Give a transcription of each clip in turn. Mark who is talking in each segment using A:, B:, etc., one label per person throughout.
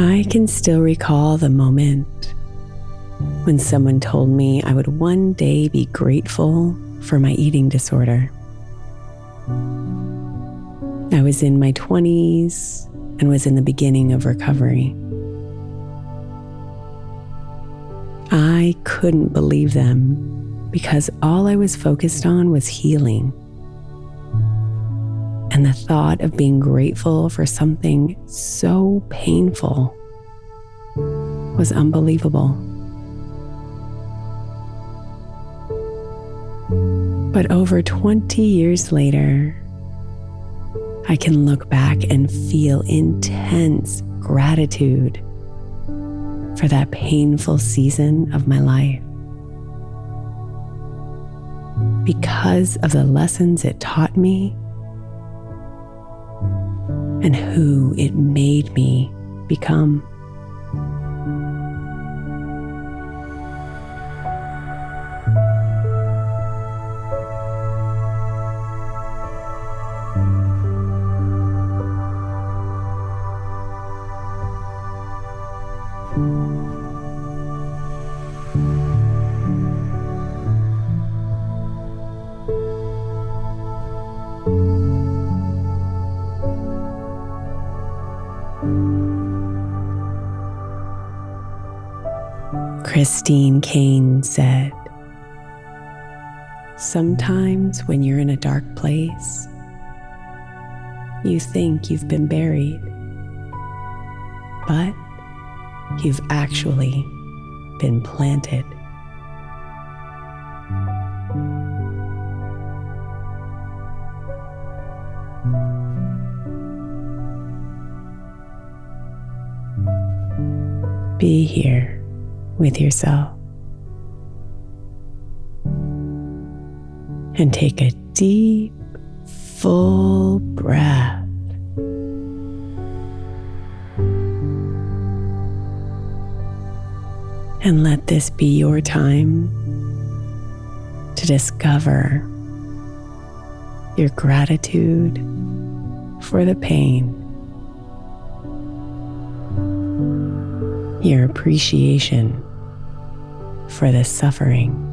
A: I can still recall the moment when someone told me I would one day be grateful for my eating disorder. I was in my 20s and was in the beginning of recovery. I couldn't believe them because all I was focused on was healing. And the thought of being grateful for something so painful was unbelievable. But over 20 years later, I can look back and feel intense gratitude for that painful season of my life. Because of the lessons it taught me and who it made me become. Christine Kane said, Sometimes when you're in a dark place, you think you've been buried, but you've actually been planted. Be here with yourself. And take a deep, full breath. And let this be your time to discover your gratitude for the pain, your appreciation for the suffering.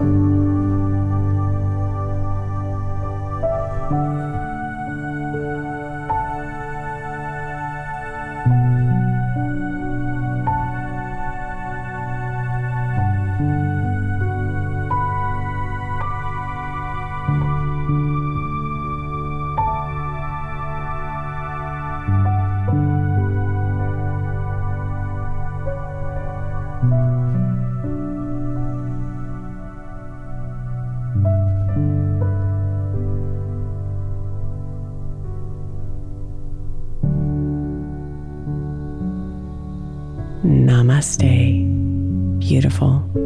A: you Namaste. Beautiful.